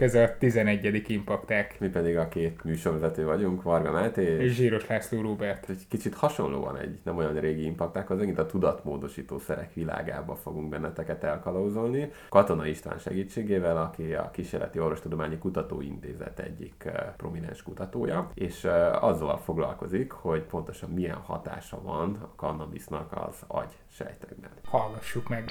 Sziasztok, ez a 11. Impacták. Mi pedig a két műsorvezető vagyunk, Varga Máté és Zsíros László Róbert. Egy kicsit hasonlóan egy nem olyan régi impaktákhoz, megint a tudatmódosító szerek világába fogunk benneteket elkalózolni. Katona István segítségével, aki a Kísérleti Orvostudományi Kutatóintézet egyik eh, prominens kutatója, és eh, azzal foglalkozik, hogy pontosan milyen hatása van a kannabisznak az agy sejtekben. Hallgassuk meg!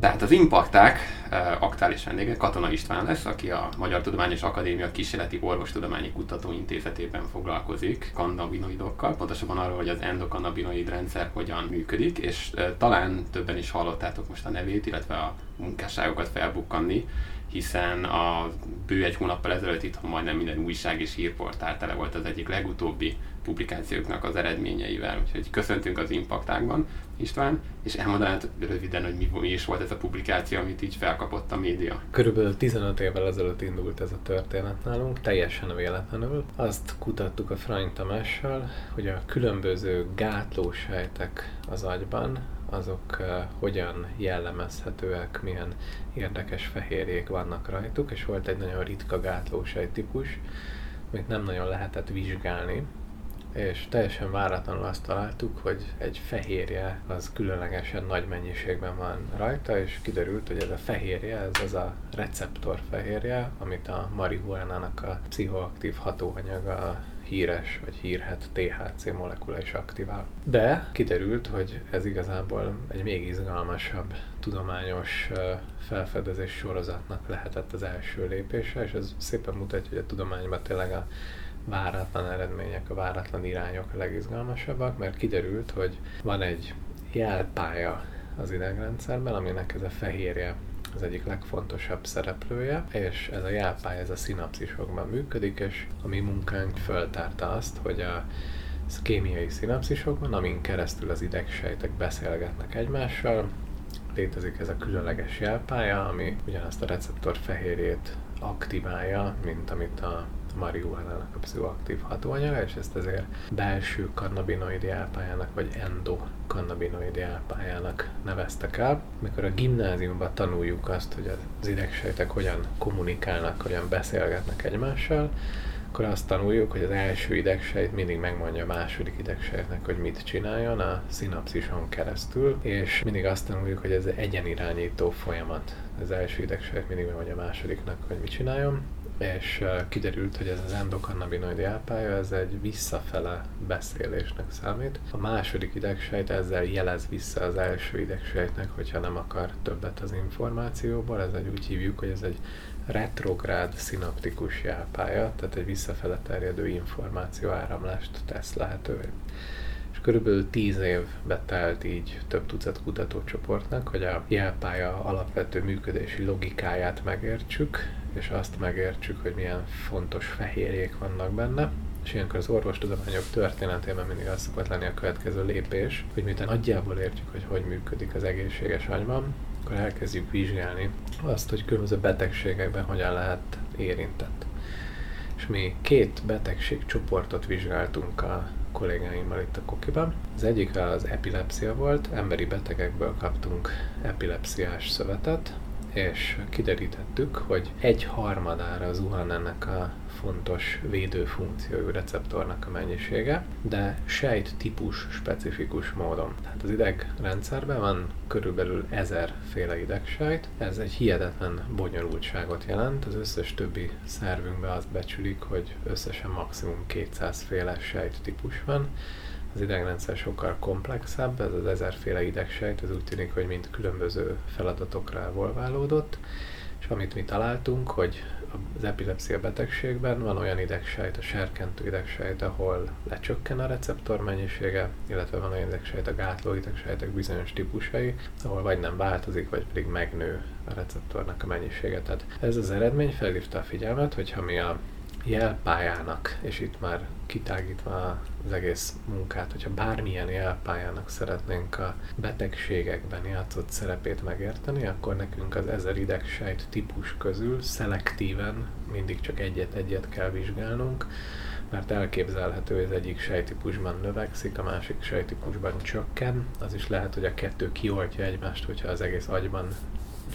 Tehát az impakták e, aktuális vendége Katona István lesz, aki a Magyar Tudományos Akadémia Kísérleti Orvostudományi Kutatóintézetében foglalkozik kannabinoidokkal, pontosabban arról, hogy az endokannabinoid rendszer hogyan működik, és e, talán többen is hallottátok most a nevét, illetve a munkásságokat felbukkanni, hiszen a bő egy hónappal ezelőtt itthon majdnem minden újság és hírportál tele volt az egyik legutóbbi publikációknak az eredményeivel. Úgyhogy köszöntünk az Impaktákban, István, és elmondanád röviden, hogy mi, mi is volt ez a publikáció, amit így felkapott a média. Körülbelül 15 évvel ezelőtt indult ez a történet nálunk, teljesen véletlenül. Azt kutattuk a Frany Tamással, hogy a különböző gátlósejtek az agyban, azok uh, hogyan jellemezhetőek, milyen érdekes fehérjék vannak rajtuk, és volt egy nagyon ritka gátlósejt típus, amit nem nagyon lehetett vizsgálni, és teljesen váratlanul azt találtuk, hogy egy fehérje az különlegesen nagy mennyiségben van rajta, és kiderült, hogy ez a fehérje, ez az a receptor fehérje, amit a marihuánának a pszichoaktív hatóanyaga híres vagy hírhet THC molekula is aktivál. De kiderült, hogy ez igazából egy még izgalmasabb tudományos felfedezés sorozatnak lehetett az első lépése, és ez szépen mutatja, hogy a tudományban tényleg a váratlan eredmények, a váratlan irányok a legizgalmasabbak, mert kiderült, hogy van egy jelpálya az idegrendszerben, aminek ez a fehérje az egyik legfontosabb szereplője, és ez a jelpálya ez a szinapszisokban működik, és a mi munkánk föltárta azt, hogy a kémiai szinapszisokban, amin keresztül az idegsejtek beszélgetnek egymással, létezik ez a különleges jelpálya, ami ugyanazt a receptor fehérjét aktiválja, mint amit a marihuánának a pszichoaktív hatóanyaga, és ezt ezért belső kannabinoid jelpályának, vagy endokannabinoid jelpályának neveztek el. Mikor a gimnáziumban tanuljuk azt, hogy az idegsejtek hogyan kommunikálnak, hogyan beszélgetnek egymással, akkor azt tanuljuk, hogy az első idegsejt mindig megmondja a második idegsejtnek, hogy mit csináljon a szinapszison keresztül, és mindig azt tanuljuk, hogy ez egy egyenirányító folyamat. Az első idegsejt mindig megmondja a másodiknak, hogy mit csináljon, és kiderült, hogy ez az endokannabinoid jelpálya, ez egy visszafele beszélésnek számít. A második idegsejt ezzel jelez vissza az első idegsejtnek, hogyha nem akar többet az információból, ez egy úgy hívjuk, hogy ez egy retrográd szinaptikus jelpálya, tehát egy visszafele terjedő információ áramlást tesz lehetővé. És körülbelül tíz év betelt így több tucat kutatócsoportnak, hogy a jelpálya alapvető működési logikáját megértsük, és azt megértsük, hogy milyen fontos fehérjék vannak benne, és ilyenkor az orvostudományok történetében mindig az szokott lenni a következő lépés, hogy miután nagyjából értjük, hogy hogy működik az egészséges agyban, akkor elkezdjük vizsgálni azt, hogy különböző betegségekben hogyan lehet érintett. És mi két betegségcsoportot vizsgáltunk a kollégáimmal itt a Kokiban. Az egyik az epilepsia volt, emberi betegekből kaptunk epilepsziás szövetet, és kiderítettük, hogy egy harmadára zuhan ennek a fontos védőfunkciójú receptornak a mennyisége, de sejt típus specifikus módon. Tehát az idegrendszerben van körülbelül ezer féle idegsejt, ez egy hihetetlen bonyolultságot jelent, az összes többi szervünkben azt becsülik, hogy összesen maximum 200 féle sejt típus van, az idegrendszer sokkal komplexebb, ez az ezerféle idegsejt, ez úgy tűnik, hogy mind különböző feladatokra evolválódott, és amit mi találtunk, hogy az epilepsia betegségben van olyan idegsejt, a serkentő idegsejt, ahol lecsökken a receptor mennyisége, illetve van olyan idegsejt, a gátló idegsejtek bizonyos típusai, ahol vagy nem változik, vagy pedig megnő a receptornak a mennyisége. Tehát ez az eredmény felhívta a figyelmet, hogyha mi a jelpályának, és itt már kitágítva az egész munkát, hogyha bármilyen jelpályának szeretnénk a betegségekben játszott szerepét megérteni, akkor nekünk az ezer idegsejt típus közül szelektíven mindig csak egyet-egyet kell vizsgálnunk, mert elképzelhető, hogy az egyik sejtípusban növekszik, a másik sejtípusban csökken. Az is lehet, hogy a kettő kioltja egymást, hogyha az egész agyban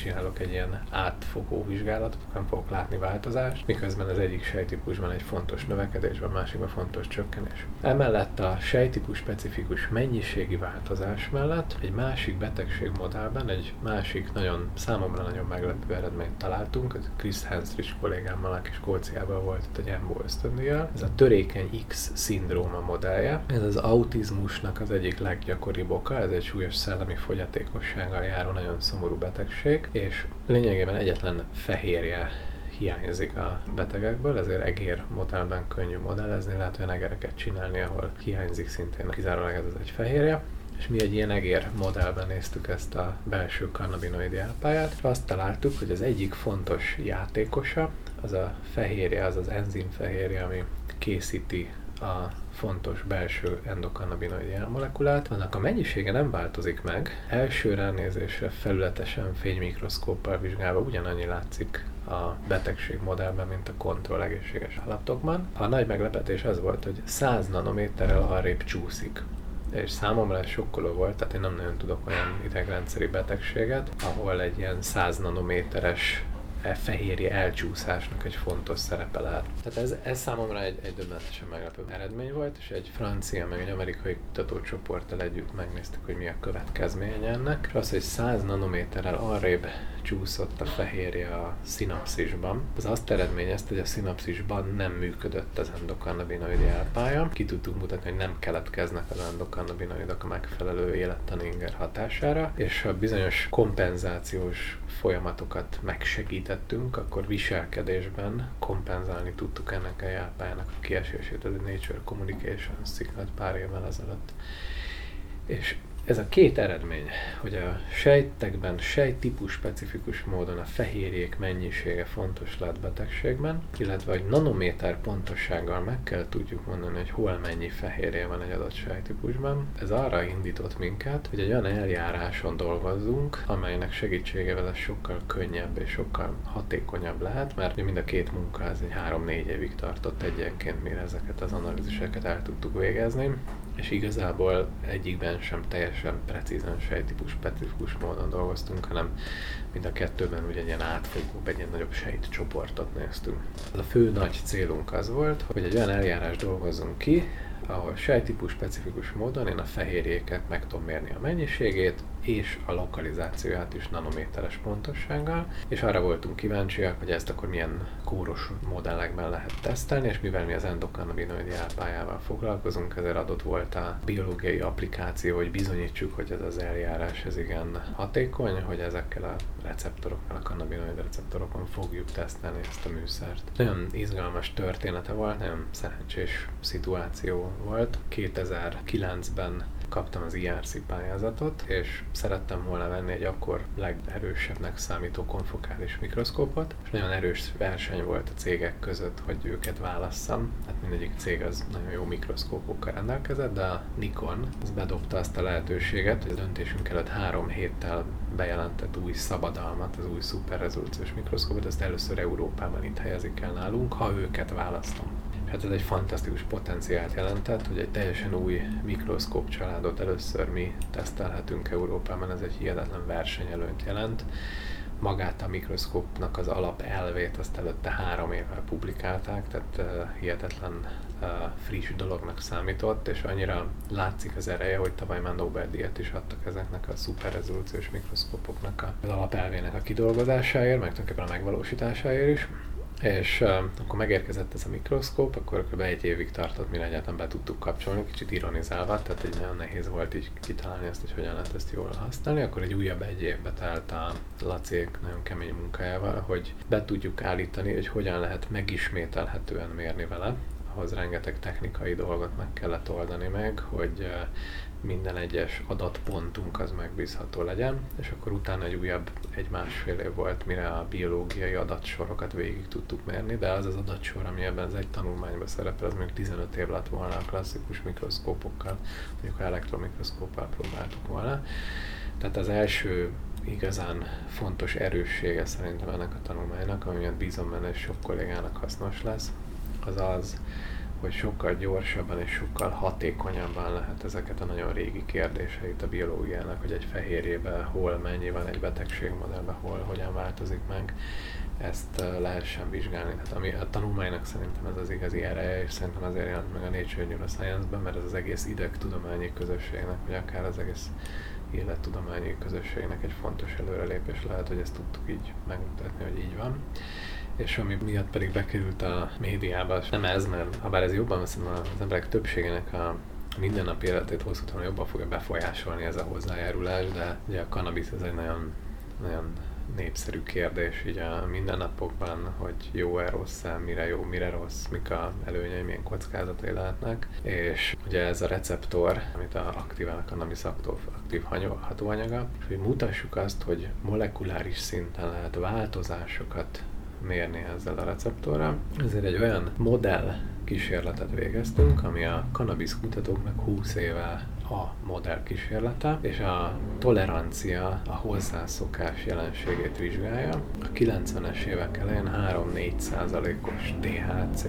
csinálok egy ilyen átfogó vizsgálatot, nem fogok látni változást, miközben az egyik sejtípusban egy fontos növekedés, a másikban fontos csökkenés. Emellett a sejtípus specifikus mennyiségi változás mellett egy másik betegségmodellben egy másik nagyon számomra nagyon meglepő eredményt találtunk, ez Chris Hensrich kollégámmal, aki Skóciában volt itt egy Embo ösztöndíjjal. Ez a törékeny X szindróma modellje. Ez az autizmusnak az egyik leggyakoribb oka, ez egy súlyos szellemi fogyatékossággal járó nagyon szomorú betegség, és lényegében egyetlen fehérje hiányzik a betegekből, ezért egér modellben könnyű modellezni, lehet olyan egereket csinálni, ahol hiányzik szintén kizárólag ez egy fehérje. És mi egy ilyen egér modellben néztük ezt a belső kannabinoid jelpályát, és azt találtuk, hogy az egyik fontos játékosa, az a fehérje, az az enzim fehérje, ami készíti a fontos belső endokannabinoid jelmolekulát, annak a mennyisége nem változik meg. Első ránézésre felületesen fénymikroszkóppal vizsgálva ugyanannyi látszik a betegség modellben, mint a kontroll egészséges állapotokban. A nagy meglepetés az volt, hogy 100 nanométerrel arrébb csúszik és számomra ez sokkoló volt, tehát én nem nagyon tudok olyan idegrendszeri betegséget, ahol egy ilyen 100 nanométeres fehérje elcsúszásnak egy fontos szerepe lehet. Tehát ez, ez számomra egy, egy döbbenetesen meglepő eredmény volt, és egy francia, meg egy amerikai kutatócsoporttal együtt megnéztük, hogy mi a következménye ennek. És az, hogy 100 nanométerrel arrébb csúszott a fehérje a szinapszisban, az azt eredményezte, hogy a szinapszisban nem működött az endokannabinoid jelpálya. Ki tudtuk mutatni, hogy nem keletkeznek az endokannabinoidok a megfelelő élettani inger hatására, és a bizonyos kompenzációs folyamatokat megsegítettünk, akkor viselkedésben kompenzálni tudtuk ennek a jelpályának a kiesését, ez a Nature Communication ciklet pár évvel ezelőtt. És ez a két eredmény, hogy a sejtekben sejtípus specifikus módon a fehérjék mennyisége fontos lehet betegségben, illetve hogy nanométer pontossággal meg kell tudjuk mondani, hogy hol mennyi fehérje van egy adott sejtípusban. Ez arra indított minket, hogy egy olyan eljáráson dolgozzunk, amelynek segítségével ez sokkal könnyebb és sokkal hatékonyabb lehet, mert mind a két munka ez egy három-négy évig tartott egyenként, mire ezeket az analíziseket el tudtuk végezni, és igazából egyikben sem teljesen precízen sejtípus specifikus módon dolgoztunk, hanem mind a kettőben ugye ilyen átfogó, egy ilyen nagyobb sejtcsoportot néztünk. A fő nagy célunk az volt, hogy egy olyan eljárás dolgozzunk ki, ahol sejtípus specifikus módon én a fehérjéket meg tudom mérni a mennyiségét, és a lokalizációját is nanométeres pontossággal, és arra voltunk kíváncsiak, hogy ezt akkor milyen kóros modellekben lehet tesztelni, és mivel mi az endokannabinoid jelpályával foglalkozunk, ezért adott volt a biológiai applikáció, hogy bizonyítsuk, hogy ez az eljárás ez igen hatékony, hogy ezekkel a receptorokkal, a kannabinoid receptorokon fogjuk tesztelni ezt a műszert. Nagyon izgalmas története volt, nagyon szerencsés szituáció volt. 2009-ben kaptam az IRC pályázatot, és szerettem volna venni egy akkor legerősebbnek számító konfokális mikroszkópot, és nagyon erős verseny volt a cégek között, hogy őket válasszam. Hát mindegyik cég az nagyon jó mikroszkópokkal rendelkezett, de a Nikon az bedobta azt a lehetőséget, hogy a döntésünk előtt három héttel bejelentett új szabadalmat, az új szuperrezolúciós mikroszkópot, ezt először Európában itt helyezik el nálunk, ha őket választom. Hát ez egy fantasztikus potenciált jelentett, hogy egy teljesen új mikroszkóp családot először mi tesztelhetünk Európában, ez egy hihetetlen versenyelőnyt jelent. Magát a mikroszkópnak az alap elvét azt előtte három évvel publikálták, tehát uh, hihetetlen uh, friss dolognak számított, és annyira látszik az ereje, hogy tavaly már Nobel-díjat is adtak ezeknek a szuperrezolúciós mikroszkópoknak az alapelvének a kidolgozásáért, meg tulajdonképpen a megvalósításáért is. És uh, akkor megérkezett ez a mikroszkóp, akkor kb. egy évig tartott, mire egyáltalán be tudtuk kapcsolni, kicsit ironizálva, tehát egy nagyon nehéz volt így kitalálni ezt, hogy hogyan lehet ezt jól használni. Akkor egy újabb egy évbe telt a Lacék nagyon kemény munkájával, hogy be tudjuk állítani, hogy hogyan lehet megismételhetően mérni vele. Ahhoz rengeteg technikai dolgot meg kellett oldani meg, hogy minden egyes adatpontunk az megbízható legyen, és akkor utána egy újabb egy-másfél év volt, mire a biológiai adatsorokat végig tudtuk mérni, de az az adatsor, ami ebben az egy tanulmányban szerepel, az még 15 év lett volna a klasszikus mikroszkópokkal, mondjuk elektromikroszkóppal próbáltuk volna. Tehát az első igazán fontos erőssége szerintem ennek a tanulmánynak, amiért bízom benne, és sok kollégának hasznos lesz, az az, hogy sokkal gyorsabban és sokkal hatékonyabban lehet ezeket a nagyon régi kérdéseit a biológiának, hogy egy fehérjében hol mennyi van egy betegségmodellben, hol hogyan változik meg, ezt lehessen vizsgálni. Tehát ami a tanulmánynak szerintem ez az igazi ereje, és szerintem azért jelent meg a Nature Neuroscience-ben, mert ez az egész idegtudományi közösségnek, vagy akár az egész élettudományi közösségnek egy fontos előrelépés lehet, hogy ezt tudtuk így megmutatni, hogy így van és ami miatt pedig bekerült a médiába, nem ez, mert ha bár ez jobban veszem az emberek többségének a mindennapi életét hosszú távon jobban fogja befolyásolni ez a hozzájárulás, de ugye a cannabis ez egy nagyon, nagyon népszerű kérdés így a mindennapokban, hogy jó-e, rossz-e, mire jó, mire rossz, mik a előnyei, milyen kockázatai lehetnek. És ugye ez a receptor, amit a aktivál cannabis aktív hatóanyaga, hogy mutassuk azt, hogy molekuláris szinten lehet változásokat mérni ezzel a receptorral. Ezért egy olyan modell kísérletet végeztünk, ami a cannabis kutatóknak 20 éve a modell kísérlete, és a tolerancia, a hozzászokás jelenségét vizsgálja. A 90-es évek elején 3-4 százalékos THC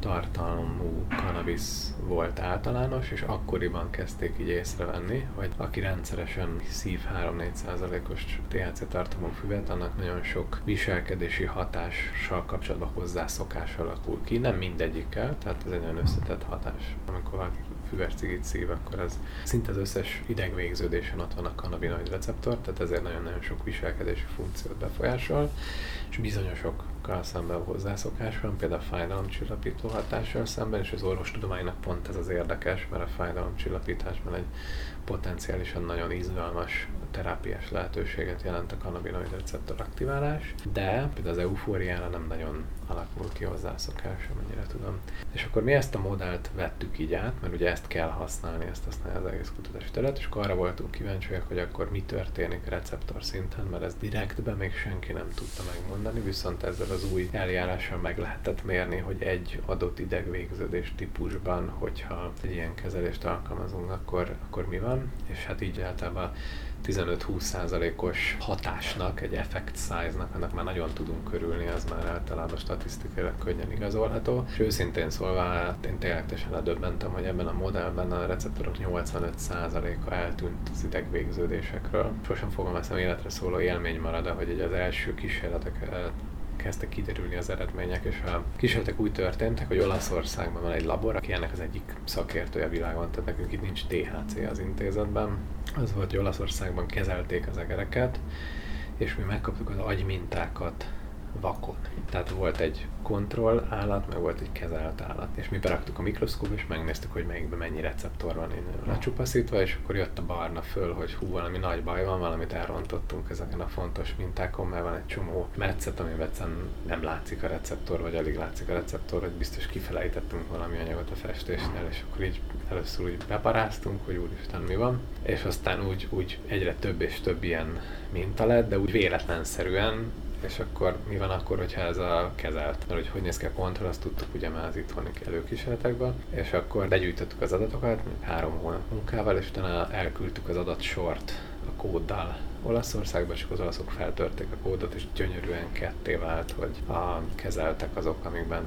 tartalmú cannabis volt általános, és akkoriban kezdték így észrevenni, hogy aki rendszeresen szív 3-4 százalékos THC tartalmú füvet, annak nagyon sok viselkedési hatással kapcsolatban hozzászokás alakul ki. Nem mindegyikkel, tehát ez egy nagyon összetett hatás. Amikor valaki füves cigit szív, akkor ez szinte az összes idegvégződésen ott van a kannabinoid receptor, tehát ezért nagyon-nagyon sok viselkedési funkciót befolyásol, és bizonyosokkal szemben hozzászokás van, például a fájdalomcsillapító hatással szemben, és az orvostudománynak pont ez az érdekes, mert a fájdalomcsillapításban egy potenciálisan nagyon izgalmas terápiás lehetőséget jelent a kannabinoid receptor aktiválás, de például az eufóriára nem nagyon alakul ki hozzászokás, amennyire tudom. És akkor mi ezt a modellt vettük így át, mert ugye ezt kell használni, ezt használja az egész kutatási terület, és akkor arra voltunk kíváncsiak, hogy akkor mi történik receptor szinten, mert ez direktben még senki nem tudta megmondani, viszont ezzel az új eljárással meg lehetett mérni, hogy egy adott idegvégződés típusban, hogyha egy ilyen kezelést alkalmazunk, akkor, akkor mi van, és hát így általában 15-20%-os hatásnak, egy effect size-nak, annak már nagyon tudunk körülni, az már általában statisztikailag könnyen igazolható. És őszintén szólva, hát én tényleg teljesen ledöbbentem, hogy ebben a modellben a receptorok 85%-a eltűnt az idegvégződésekről. Sosem fogom ezt életre szóló élmény marad, hogy az első kísérletek kezdtek kiderülni az eredmények, és a kísérletek úgy történtek, hogy Olaszországban van egy labor, aki ennek az egyik szakértője világon, tehát nekünk itt nincs THC az intézetben. Az volt, hogy Olaszországban kezelték az egereket, és mi megkaptuk az agymintákat vakon. Tehát volt egy kontroll állat, meg volt egy kezelt állat. És mi beraktuk a mikroszkóp, és megnéztük, hogy melyikben mennyi receptor van lecsupaszítva, és akkor jött a barna föl, hogy hú, valami nagy baj van, valamit elrontottunk ezeken a fontos mintákon, mert van egy csomó metszet, amiben nem látszik a receptor, vagy alig látszik a receptor, hogy biztos kifelejtettünk valami anyagot a festésnél, és akkor így először úgy beparáztunk, hogy úristen mi van, és aztán úgy, úgy egyre több és több ilyen minta lett, de úgy véletlenszerűen és akkor mi van akkor, hogyha ez a kezelt? Mert hogy hogy néz ki a kontroll, azt tudtuk ugye már az itthoni előkísérletekben, és akkor begyűjtöttük az adatokat, három hónap munkával, és utána elküldtük az adatsort a kóddal Olaszországba, és az olaszok feltörték a kódot, és gyönyörűen ketté vált, hogy a kezeltek azok, amikben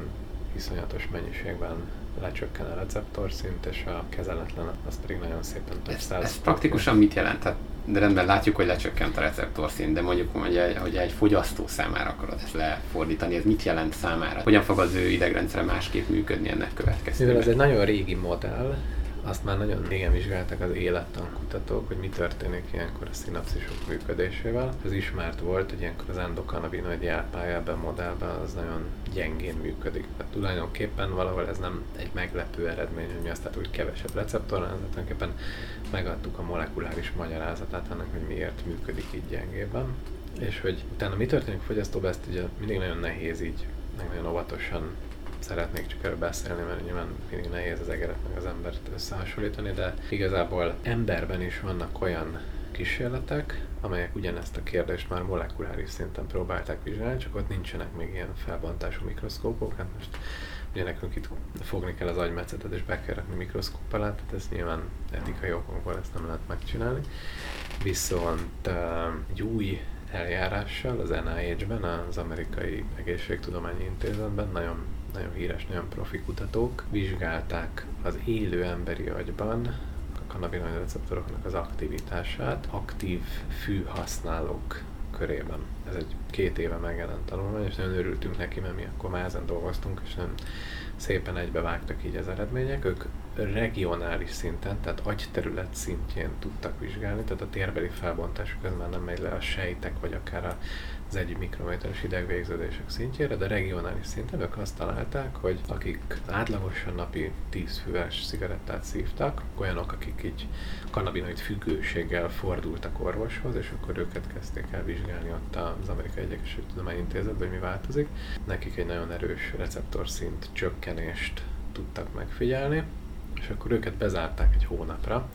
iszonyatos mennyiségben lecsökken a receptor szint, és a kezeletlen az pedig nagyon szépen több száz. Ez praktikusan mit jelent? Tehát de rendben látjuk, hogy lecsökkent a receptorszint, de mondjuk, hogy egy, hogy egy fogyasztó számára akarod ezt lefordítani, ez mit jelent számára? Hogyan fog az ő idegrendszere másképp működni ennek következtében? Mivel ez egy nagyon régi modell, azt már nagyon régen vizsgáltak az élettankutatók, hogy mi történik ilyenkor a szinapszisok működésével. Ez ismert volt, hogy ilyenkor az endokannabinoid jelpálya ebben a modellben az nagyon gyengén működik. Tehát tulajdonképpen valahol ez nem egy meglepő eredmény, hogy mi azt tehát, hogy kevesebb receptor, hanem tulajdonképpen megadtuk a molekuláris magyarázatát annak, hogy miért működik így gyengében. És hogy utána mi történik a fogyasztóban, ezt ugye mindig nagyon nehéz így, nagyon óvatosan szeretnék csak erről beszélni, mert nyilván mindig nehéz az egeret meg az embert összehasonlítani, de igazából emberben is vannak olyan kísérletek, amelyek ugyanezt a kérdést már molekuláris szinten próbálták vizsgálni, csak ott nincsenek még ilyen felbontású mikroszkópok. Hát most ugye nekünk itt fogni kell az agymetszetet és be kell rakni mikroszkóp alá, tehát ez nyilván etikai okokból ezt nem lehet megcsinálni. Viszont egy új eljárással az NIH-ben, az Amerikai Egészségtudományi Intézetben, nagyon, nagyon híres, nagyon profi kutatók vizsgálták az élő emberi agyban a kannabinoid receptoroknak az aktivitását aktív fűhasználók körében. Ez egy két éve megjelent tanulmány, és nagyon örültünk neki, mert mi akkor már ezen dolgoztunk, és nem szépen egybevágtak így az eredmények. Ők regionális szinten, tehát agyterület szintjén tudtak vizsgálni, tehát a térbeli felbontásuk ez már nem megy le a sejtek, vagy akár az egy mikrométeres idegvégződések szintjére, de regionális szinten ők azt találták, hogy akik átlagosan napi 10 füves cigarettát szívtak, olyanok, akik így kannabinoid függőséggel fordultak orvoshoz, és akkor őket kezdték el vizsgálni ott az Amerikai Egyesült Tudományi Intézetben, hogy mi változik. Nekik egy nagyon erős receptorszint csökkenést tudtak megfigyelni, és akkor őket bezárták egy hónapra,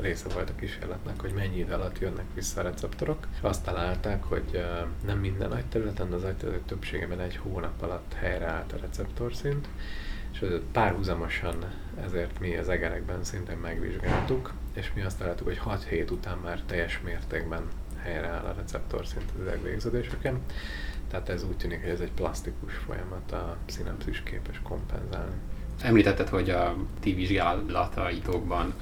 része volt a kísérletnek, hogy mennyi idő alatt jönnek vissza a receptorok. Azt találták, hogy nem minden nagy területen, de az agyterületek többségében egy hónap alatt helyreállt a receptorszint, és párhuzamosan ezért mi az egerekben szintén megvizsgáltuk, és mi azt találtuk, hogy 6 hét után már teljes mértékben helyreáll a receptorszint az idegvégződéseken. Tehát ez úgy tűnik, hogy ez egy plastikus folyamat, a szinapszis képes kompenzálni. Említetted, hogy a ti vizsgálataitokban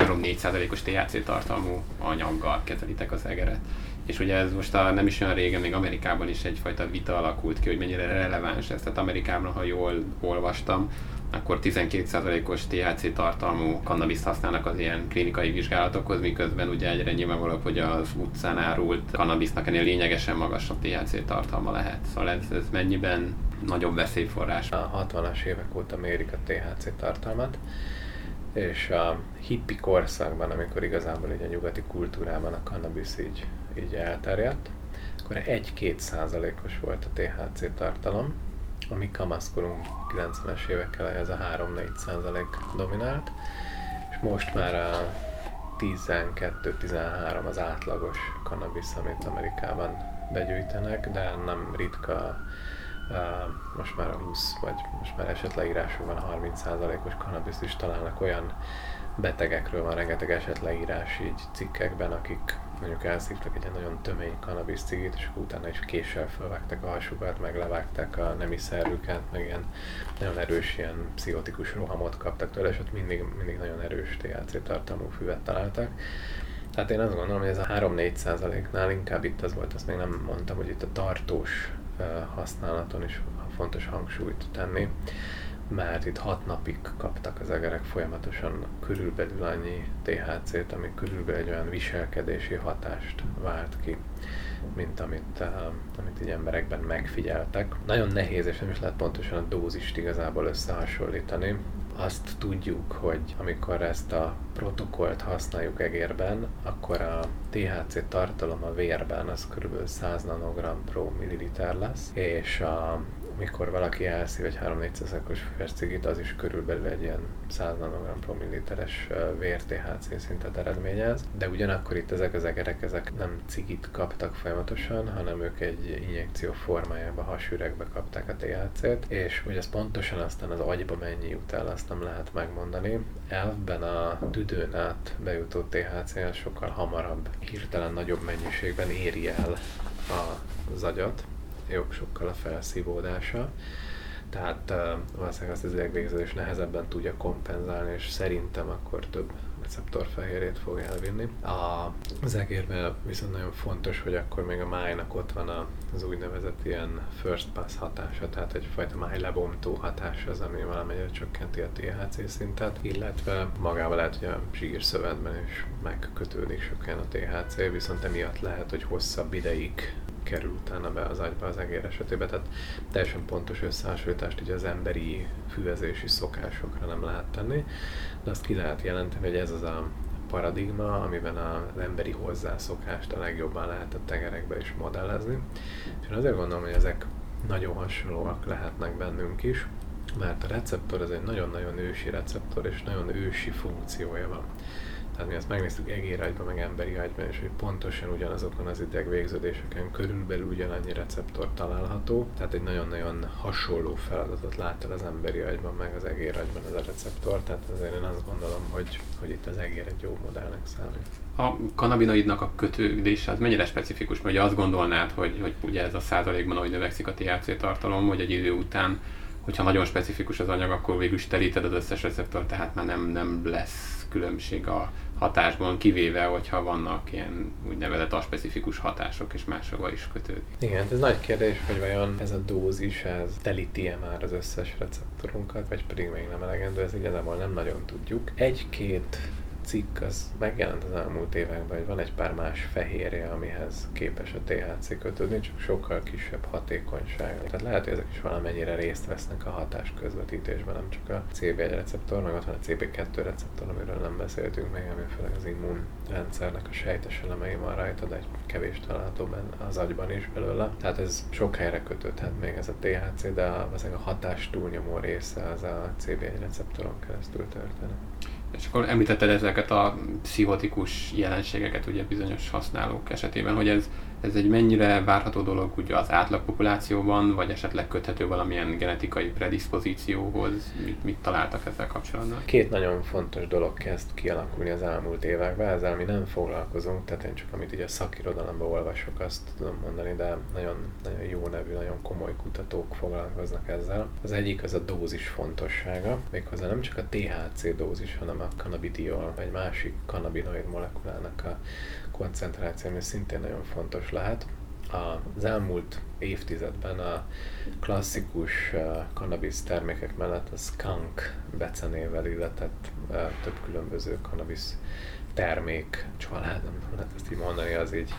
3-4%-os THC tartalmú anyaggal kezelitek az egeret. És ugye ez most a, nem is olyan régen, még Amerikában is egyfajta vita alakult ki, hogy mennyire releváns ez. Tehát Amerikában, ha jól olvastam, akkor 12%-os THC tartalmú kannabiszt használnak az ilyen klinikai vizsgálatokhoz, miközben ugye egyre nyilvánvalóbb, hogy az utcán árult kannabisznak ennél lényegesen magasabb THC tartalma lehet. Szóval ez, ez mennyiben nagyobb veszélyforrás? A 60-as évek óta mérik a THC tartalmat, és a hippi korszakban, amikor igazából így a nyugati kultúrában a kannabisz így, így elterjedt, akkor 1-2 százalékos volt a THC tartalom, ami kamaszkorunk 90-es évekkel ez a 3-4 százalék dominált, és most már a 12-13 az átlagos kannabisz, amit Amerikában begyűjtenek, de nem ritka most már a 20, vagy most már esetleírású van a 30%-os kanabiszt is találnak olyan betegekről van rengeteg esetleírás így cikkekben, akik mondjuk elszívtak egy nagyon tömény kanabisz cigit, és utána is késsel felvágták a hasukat, meg levágták a nemi szervüket, meg ilyen nagyon erős ilyen pszichotikus rohamot kaptak tőle, és ott mindig, mindig nagyon erős THC tartalmú füvet találtak. Tehát én azt gondolom, hogy ez a 3-4 százaléknál inkább itt az volt, azt még nem mondtam, hogy itt a tartós használaton is fontos hangsúlyt tenni, mert itt hat napig kaptak az egerek folyamatosan körülbelül annyi THC-t, ami körülbelül egy olyan viselkedési hatást vált ki, mint amit, amit így emberekben megfigyeltek. Nagyon nehéz, és nem is lehet pontosan a dózist igazából összehasonlítani, azt tudjuk, hogy amikor ezt a protokollt használjuk egérben, akkor a THC tartalom a vérben az kb. 100 nanogram pro milliliter lesz, és a mikor valaki elszik egy 3-400-os füves cigit, az is körülbelül egy ilyen 100 nanogram promilliteres vér THC szintet eredményez, de ugyanakkor itt ezek az egerek ezek nem cigit kaptak folyamatosan, hanem ők egy injekció formájában hasüregbe kapták a THC-t, és hogy ez pontosan aztán az agyba mennyi jut el, azt nem lehet megmondani. Elvben a tüdőn át bejutó THC sokkal hamarabb, hirtelen nagyobb mennyiségben éri el az agyat, jobb sokkal a felszívódása. Tehát uh, valószínűleg azt az idegvégződés nehezebben tudja kompenzálni, és szerintem akkor több receptorfehérjét fog elvinni. A, az egérben viszont nagyon fontos, hogy akkor még a májnak ott van az úgynevezett ilyen first pass hatása, tehát egyfajta máj lebontó hatás az, ami valamennyire csökkenti a THC szintet, illetve magával lehet, hogy a zsírszövetben is megkötődik sokan a THC, viszont emiatt lehet, hogy hosszabb ideig kerül utána be az agyba az egér esetében, tehát teljesen pontos összehasonlítást így az emberi füvezési szokásokra nem lehet tenni, de azt ki lehet jelenteni, hogy ez az a paradigma, amiben az emberi hozzászokást a legjobban lehet a tegerekbe is modellezni. És én azért gondolom, hogy ezek nagyon hasonlóak lehetnek bennünk is, mert a receptor az egy nagyon-nagyon ősi receptor, és nagyon ősi funkciója van. Tehát mi azt megnéztük egéragyban, meg emberi agyban, és hogy pontosan ugyanazokon az idegvégződéseken körülbelül ugyanannyi receptor található. Tehát egy nagyon-nagyon hasonló feladatot lát el az emberi agyban, meg az egéragyban ez a receptor. Tehát azért én azt gondolom, hogy, hogy itt az egér egy jó modellnek számít. A kanabinoidnak a kötődése az mennyire specifikus? Mert ugye azt gondolnád, hogy, hogy ugye ez a százalékban, ahogy növekszik a THC tartalom, hogy egy idő után hogyha nagyon specifikus az anyag, akkor végül is telíted az összes receptor, tehát már nem, nem lesz különbség a hatásban, kivéve, hogyha vannak ilyen úgynevezett aspecifikus hatások, és máshova is kötődik. Igen, ez nagy kérdés, hogy vajon ez a dózis, ez telíti-e már az összes receptorunkat, vagy pedig még nem elegendő, ez igazából nem nagyon tudjuk. Egy-két cikk az megjelent az elmúlt években, hogy van egy pár más fehérje, amihez képes a THC kötődni, csak sokkal kisebb hatékonyság. Tehát lehet, hogy ezek is valamennyire részt vesznek a hatás közvetítésben, nem csak a CB1 receptor, meg ott van a CB2 receptor, amiről nem beszéltünk még, ami főleg az immunrendszernek a sejtes elemei van rajta, de egy kevés található az agyban is belőle. Tehát ez sok helyre kötődhet még ez a THC, de a, a hatás túlnyomó része az a CB1 receptoron keresztül történik. És akkor említetted ezeket a pszichotikus jelenségeket ugye bizonyos használók esetében, hogy ez ez egy mennyire várható dolog ugye az átlagpopulációban, vagy esetleg köthető valamilyen genetikai predispozícióhoz? Mit, mit találtak ezzel kapcsolatban? Két nagyon fontos dolog kezd kialakulni az elmúlt években, ezzel mi nem foglalkozunk, tehát én csak amit így a szakirodalomban olvasok, azt tudom mondani, de nagyon, nagyon jó nevű, nagyon komoly kutatók foglalkoznak ezzel. Az egyik az a dózis fontossága, méghozzá nem csak a THC dózis, hanem a cannabidiol, egy másik cannabinoid molekulának a koncentráció, ami szintén nagyon fontos lehet. Az elmúlt évtizedben a klasszikus cannabis termékek mellett a skunk becenével illetett több különböző cannabis termék család, nem lehet ezt így mondani, az így,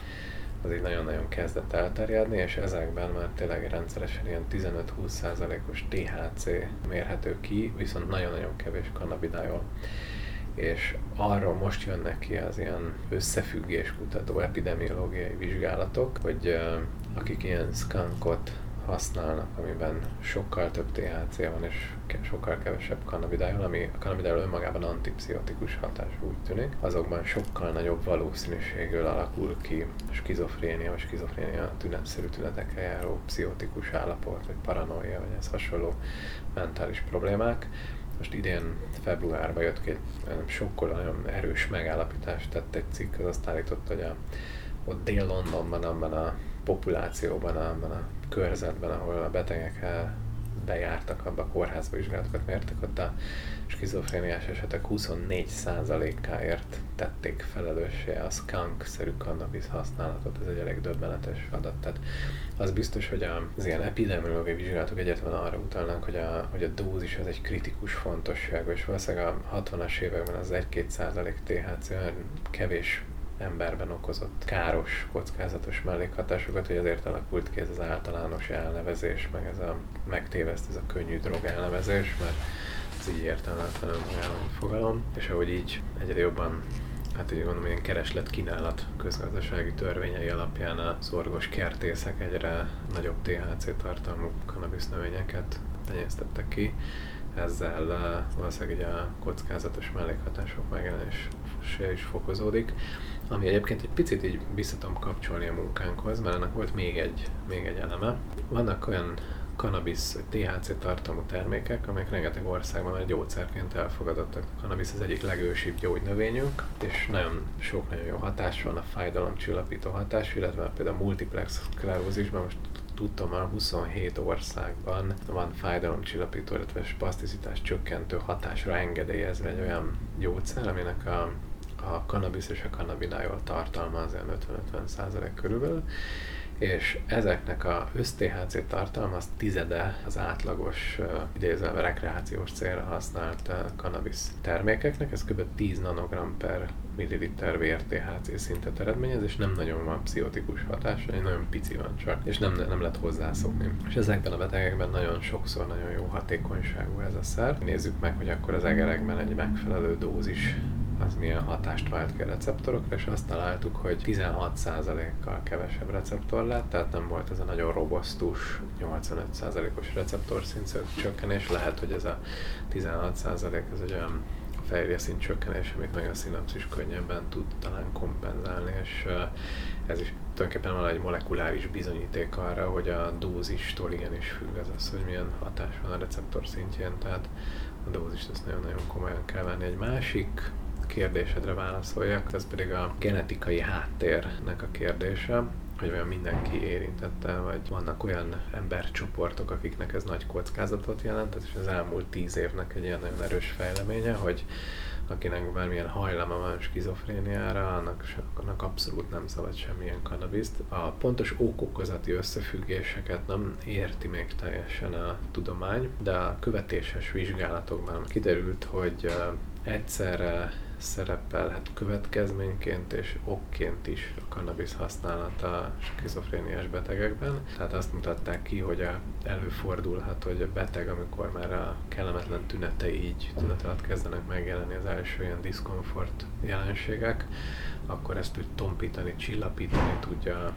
az így nagyon-nagyon kezdett elterjedni, és ezekben már tényleg rendszeresen ilyen 15-20%-os THC mérhető ki, viszont nagyon-nagyon kevés cannabidiol és arról most jönnek ki az ilyen összefüggéskutató epidemiológiai vizsgálatok, hogy akik ilyen skunkot használnak, amiben sokkal több THC van és sokkal kevesebb cannabidiol, ami a cannabidiol önmagában antipszichotikus hatás úgy tűnik, azokban sokkal nagyobb valószínűséggel alakul ki skizofrénia, vagy skizofrénia tünetszerű tünetekkel járó pszichotikus állapot, vagy paranoia, vagy ez hasonló mentális problémák most idén februárban jött ki egy sokkal nagyon erős megállapítást tett egy cikk, az azt állította, hogy a, ott Dél-Londonban, abban a populációban, abban a körzetben, ahol a betegek bejártak, abba a kórházba vizsgálatokat mértek, ott a skizofréniás esetek 24%-áért tették felelőssé a skunk-szerű cannabis használatot. Ez egy elég döbbenetes adat. Tehát az biztos, hogy az ilyen epidemiológiai vizsgálatok egyetlen arra utalnak, hogy a, hogy a dózis az egy kritikus fontosságú, és valószínűleg a 60-as években az 1-2% THC kevés emberben okozott káros, kockázatos mellékhatásokat, hogy ezért alakult ki ez az általános elnevezés, meg ez a megtéveszt, ez a könnyű drog elnevezés, mert ez így értelmetlenül magában fogalom, és ahogy így egyre jobban hát így mondom, ilyen kereslet-kínálat közgazdasági törvényei alapján a szorgos kertészek egyre nagyobb THC tartalmú cannabis növényeket tenyésztettek ki. Ezzel uh, valószínűleg ugye a kockázatos mellékhatások megjelenése is fokozódik. Ami egyébként egy picit így vissza tudom kapcsolni a munkánkhoz, mert ennek volt még egy, még egy eleme. Vannak olyan cannabis, THC tartalmú termékek, amelyek rengeteg országban már gyógyszerként elfogadottak. A cannabis az egyik legősibb gyógynövényünk, és nagyon sok nagyon jó hatás van, a fájdalomcsillapító hatás, illetve például a multiplex szklerózisban most tudtam már 27 országban van fájdalomcsillapító, illetve spaszticitás csökkentő hatásra engedélyezve egy olyan gyógyszer, aminek a a cannabis és a cannabidiol tartalma az 50-50% körülbelül, és ezeknek a össz-THC tartalma az tizede az átlagos, idézve rekreációs célra használt cannabis termékeknek, ez kb. 10 nanogram per milliliter vér THC szintet eredményez, és nem nagyon van pszichotikus hatás, nagyon pici van csak, és nem, nem lehet hozzászokni. És ezekben a betegekben nagyon sokszor nagyon jó hatékonyságú ez a szer. Nézzük meg, hogy akkor az egerekben egy megfelelő dózis az milyen hatást vált ki a receptorokra, és azt találtuk, hogy 16%-kal kevesebb receptor lett, tehát nem volt ez a nagyon robosztus 85%-os receptor szintszög csökkenés. Lehet, hogy ez a 16% ez egy olyan fehérjeszint csökkenés, amit meg a szinapszis könnyebben tud talán kompenzálni, és ez is tulajdonképpen van egy molekuláris bizonyíték arra, hogy a dózistól igenis függ az az, hogy milyen hatás van a receptor szintjén, tehát a dózist ezt nagyon-nagyon komolyan kell venni. Egy másik kérdésedre válaszoljak, ez pedig a genetikai háttérnek a kérdése hogy olyan mindenki érintette, vagy vannak olyan embercsoportok, akiknek ez nagy kockázatot jelent, és az elmúlt tíz évnek egy ilyen nagyon erős fejleménye, hogy akinek bármilyen hajlama van skizofréniára, annak, annak abszolút nem szabad semmilyen kanabiszt. A pontos okokozati összefüggéseket nem érti még teljesen a tudomány, de a követéses vizsgálatokban kiderült, hogy egyszerre szerepelhet következményként és okként is a cannabis használata a skizofréniás betegekben. Tehát azt mutatták ki, hogy a, előfordulhat, hogy a beteg, amikor már a kellemetlen tünetei így tünet alatt kezdenek megjelenni az első ilyen diszkomfort jelenségek, akkor ezt tud tompítani, csillapítani tudja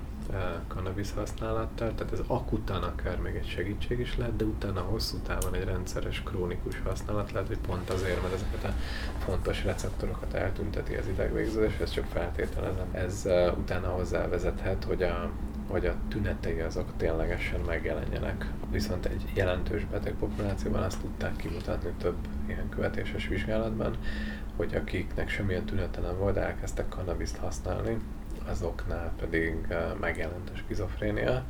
cannabis használattal, tehát ez akutan akár még egy segítség is lehet, de utána hosszú távon egy rendszeres, krónikus használat lehet, hogy pont azért, mert ezeket a fontos receptorokat eltünteti az idegvégződés, ez csak feltételezem. Ez uh, utána hozzá vezethet, hogy a hogy a tünetei azok ténylegesen megjelenjenek. Viszont egy jelentős betegpopulációban azt tudták kimutatni több ilyen követéses vizsgálatban, hogy akiknek semmilyen tünete nem volt, elkezdtek kannabiszt használni, azoknál pedig megjelent a skizofrénia.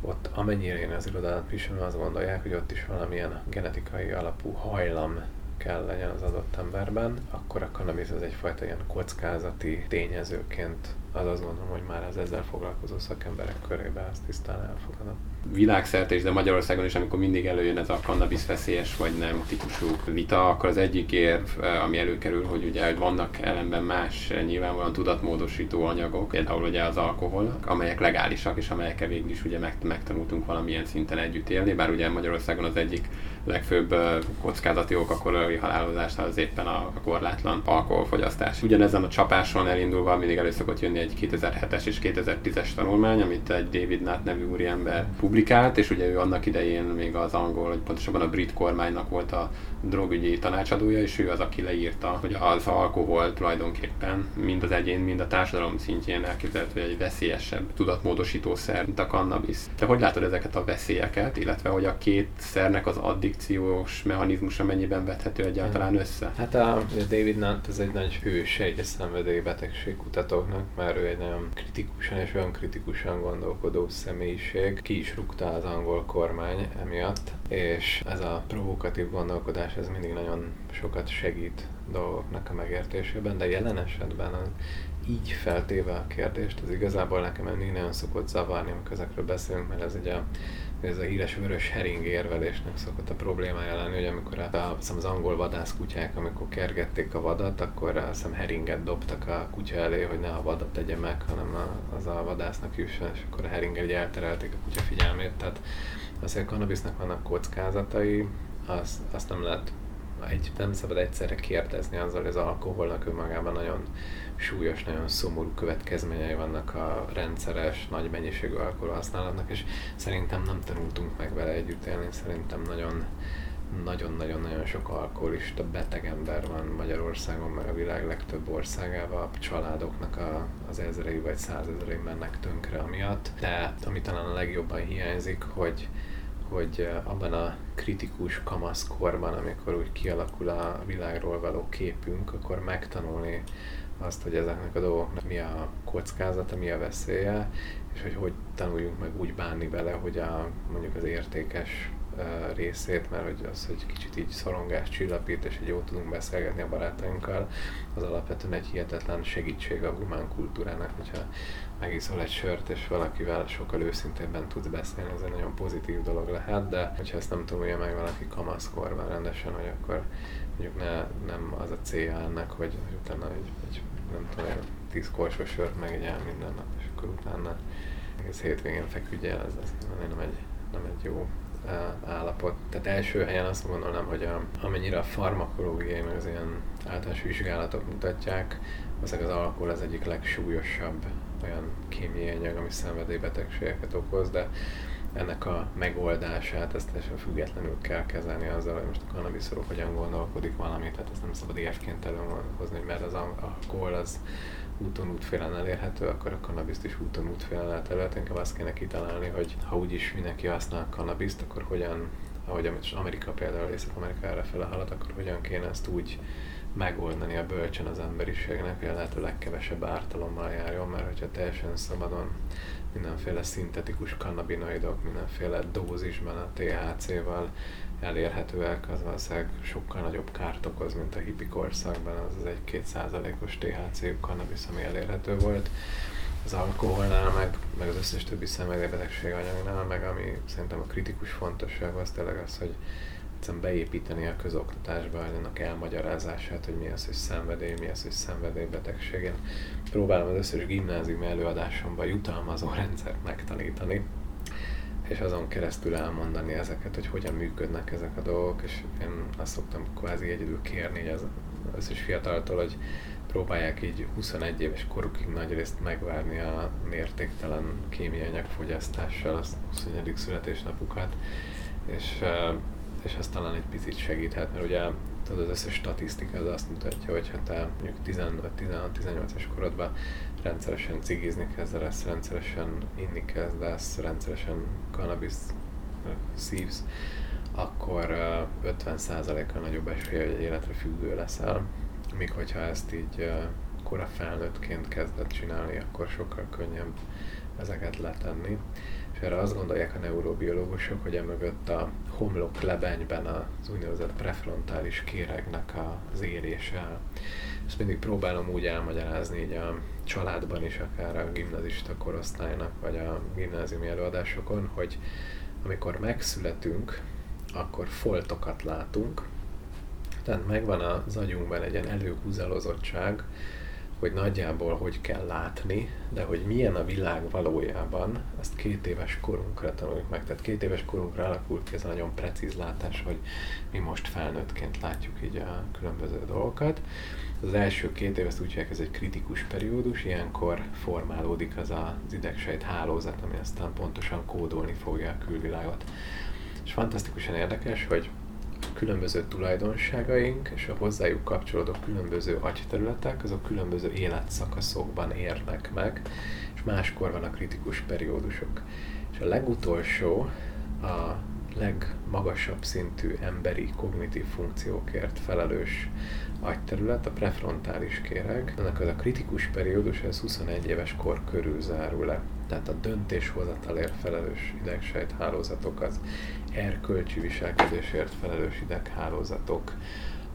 Ott amennyire én az irodát viselem, azt gondolják, hogy ott is valamilyen genetikai alapú hajlam kell legyen az adott emberben, akkor a cannabis az egyfajta ilyen kockázati tényezőként az azt gondolom, hogy már az ezzel foglalkozó szakemberek körében ezt tisztán elfogadom. Világszerte is, de Magyarországon is, amikor mindig előjön ez a cannabis veszélyes vagy nem típusú vita, akkor az egyik érv, eh, ami előkerül, hogy ugye vannak ellenben más eh, nyilvánvalóan tudatmódosító anyagok, például ugye az alkohol, amelyek legálisak, és amelyekkel végül is ugye megtanultunk valamilyen szinten együtt élni, bár ugye Magyarországon az egyik legfőbb kockázati ok a korai halálozás az éppen a korlátlan alkoholfogyasztás. Ugyanezen a csapáson elindulva mindig elő szokott jönni egy 2007-es és 2010-es tanulmány, amit egy David Nutt nevű úriember publikált, és ugye ő annak idején még az angol, vagy pontosabban a brit kormánynak volt a drogügyi tanácsadója, és ő az, aki leírta, hogy az alkohol tulajdonképpen mind az egyén, mind a társadalom szintjén elképzelhető egy veszélyesebb tudatmódosítószer, mint a cannabis. Te hogy látod ezeket a veszélyeket, illetve hogy a két szernek az addikciós mechanizmusa mennyiben vethető egyáltalán össze? Hát a David Nutt ez egy nagy hős egy szenvedélybetegség kutatóknak, mert ő egy nagyon kritikusan és olyan kritikusan gondolkodó személyiség. Ki is rúgta az angol kormány emiatt, és ez a provokatív gondolkodás ez mindig nagyon sokat segít dolgoknak a megértésében, de jelen esetben az így feltéve a kérdést, az igazából nekem mindig nagyon szokott zavarni, amikor ezekről beszélünk, mert ez ugye ez a híres vörös hering érvelésnek szokott a problémája lenni, hogy amikor a, a, az angol vadászkutyák, amikor kergették a vadat, akkor azt hiszem heringet dobtak a kutya elé, hogy ne a vadat tegye meg, hanem a, az a vadásznak jusson, és akkor a heringgel így elterelték a kutya figyelmét. Tehát az, hogy a kannabisznak vannak kockázatai, azt, azt nem lehet egy, nem szabad egyszerre kérdezni azzal, hogy az alkoholnak önmagában nagyon súlyos, nagyon szomorú következményei vannak a rendszeres, nagy mennyiségű alkohol használatnak, és szerintem nem tanultunk meg vele együtt élni, szerintem nagyon nagyon-nagyon-nagyon sok alkoholista beteg ember van Magyarországon, meg a világ legtöbb országában. A családoknak a, az ezrei vagy százezrei mennek tönkre amiatt. De ami talán a legjobban hiányzik, hogy hogy abban a kritikus kamaszkorban, amikor úgy kialakul a világról való képünk, akkor megtanulni azt, hogy ezeknek a dolgoknak mi a kockázata, mi a veszélye, és hogy hogy tanuljunk meg úgy bánni vele, hogy a, mondjuk az értékes részét, mert hogy az, hogy kicsit így szorongás csillapít, és hogy jó tudunk beszélgetni a barátainkkal, az alapvetően egy hihetetlen segítség a humán kultúrának, hogyha megiszol egy sört, és valakivel sokkal őszintébben tudsz beszélni, ez egy nagyon pozitív dolog lehet, de hogyha ezt nem tanulja meg valaki kamaszkorban rendesen, hogy akkor mondjuk ne, nem az a célja ennek, hogy utána egy, egy nem tudom, tíz korsos sört megegyel minden nap, és akkor utána egész hétvégén feküdj el, ez, ez nem egy, nem egy jó állapot. Tehát első helyen azt gondolnám, hogy a, amennyire a farmakológiai, meg az ilyen általános vizsgálatok mutatják, az az alkohol az egyik legsúlyosabb olyan kémiai anyag, ami szenvedélybetegségeket okoz, de ennek a megoldását, ezt teljesen függetlenül kell kezelni azzal, hogy most a kannabiszorok hogyan gondolkodik valamit, tehát ezt nem szabad érvként előhozni, mert az alkohol az úton útfélen elérhető, akkor a kannabiszt is úton útfélen lehet elérhető. Inkább azt kéne kitalálni, hogy ha úgyis mindenki használ kannabiszt, akkor hogyan, ahogy Amerika például Észak-Amerika erre fele halad, akkor hogyan kéne ezt úgy megoldani a bölcsen az emberiségnek, hogy a lehető legkevesebb ártalommal járjon, mert hogyha teljesen szabadon mindenféle szintetikus kannabinoidok, mindenféle dózisban a THC-val elérhetőek, az valószínűleg sokkal nagyobb kárt okoz, mint a hippi korszakban, az az egy-két százalékos THC cannabis, ami elérhető volt. Az alkoholnál, meg, meg az összes többi szenvedélybetegség anyagnál, meg ami szerintem a kritikus fontosság az tényleg az, hogy egyszerűen beépíteni a közoktatásba annak elmagyarázását, hogy mi az, hogy szenvedély, mi az, hogy szenvedélybetegség. Én próbálom az összes gimnázium előadásomban jutalmazó rendszert megtanítani, és azon keresztül elmondani ezeket, hogy hogyan működnek ezek a dolgok, és én azt szoktam kvázi egyedül kérni az összes fiataltól, hogy próbálják így 21 éves korukig nagyrészt megvárni a mértéktelen kémiai anyagfogyasztással a 21. születésnapukat, és és ez talán egy picit segíthet, mert ugye tudod, az összes statisztika az azt mutatja, hogy ha te mondjuk 15-16-18-es korodban rendszeresen cigizni kezdesz, rendszeresen inni kezdesz, rendszeresen cannabis szívsz, akkor 50%-kal nagyobb esélye, hogy életre függő leszel. Míg hogyha ezt így kora felnőttként kezdett csinálni, akkor sokkal könnyebb ezeket letenni erre azt gondolják a neurobiológusok, hogy emögött a homlok lebenyben az úgynevezett prefrontális kéregnek az érése. Ezt mindig próbálom úgy elmagyarázni így a családban is, akár a gimnazista korosztálynak, vagy a gimnáziumi előadásokon, hogy amikor megszületünk, akkor foltokat látunk, tehát megvan az agyunkban egy ilyen előhúzalozottság, hogy nagyjából hogy kell látni, de hogy milyen a világ valójában, ezt két éves korunkra tanuljuk meg. Tehát két éves korunkra alakul ki ez a nagyon precíz látás, hogy mi most felnőttként látjuk így a különböző dolgokat. Az első két év, ezt úgy hívják, ez egy kritikus periódus, ilyenkor formálódik az az idegsejt hálózat, ami aztán pontosan kódolni fogja a külvilágot. És fantasztikusan érdekes, hogy különböző tulajdonságaink és a hozzájuk kapcsolódó különböző agyterületek, azok különböző életszakaszokban érnek meg, és máskor a kritikus periódusok. És a legutolsó, a legmagasabb szintű emberi kognitív funkciókért felelős agyterület, a prefrontális kéreg. Ennek az a kritikus periódus, ez 21 éves kor körül zárul le. Tehát a döntéshozatalért felelős idegsejt hálózatok, az erkölcsi viselkedésért felelős ideghálózatok,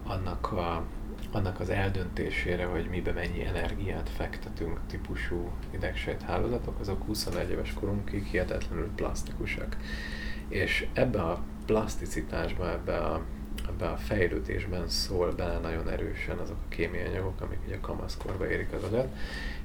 annak, a, annak az eldöntésére, hogy mibe mennyi energiát fektetünk típusú idegsejt hálózatok, azok 21 éves korunkig hihetetlenül plastikusak. És ebbe a plasticitásba, ebbe a ebben a fejlődésben szól bele nagyon erősen azok a kémiai anyagok, amik ugye a kamaszkorba érik az agyat,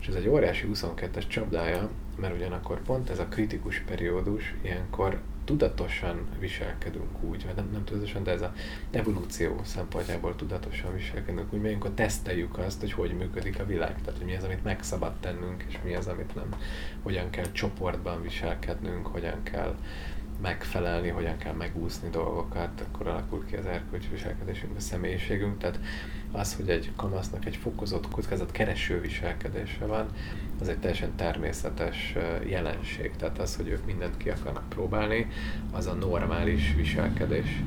és ez egy óriási 22-es csapdája, mert ugyanakkor pont ez a kritikus periódus, ilyenkor tudatosan viselkedünk úgy, vagy nem, nem tudatosan, de ez a evolúció szempontjából tudatosan viselkedünk úgy, mert ilyenkor teszteljük azt, hogy hogy működik a világ, tehát hogy mi az, amit meg szabad tennünk, és mi az, amit nem, hogyan kell csoportban viselkednünk, hogyan kell megfelelni, hogyan kell megúszni dolgokat, akkor alakul ki az erkölcsi viselkedésünk, a személyiségünk. Tehát az, hogy egy kamasznak egy fokozott kockázat kereső viselkedése van, az egy teljesen természetes jelenség. Tehát az, hogy ők mindent ki akarnak próbálni, az a normális viselkedés.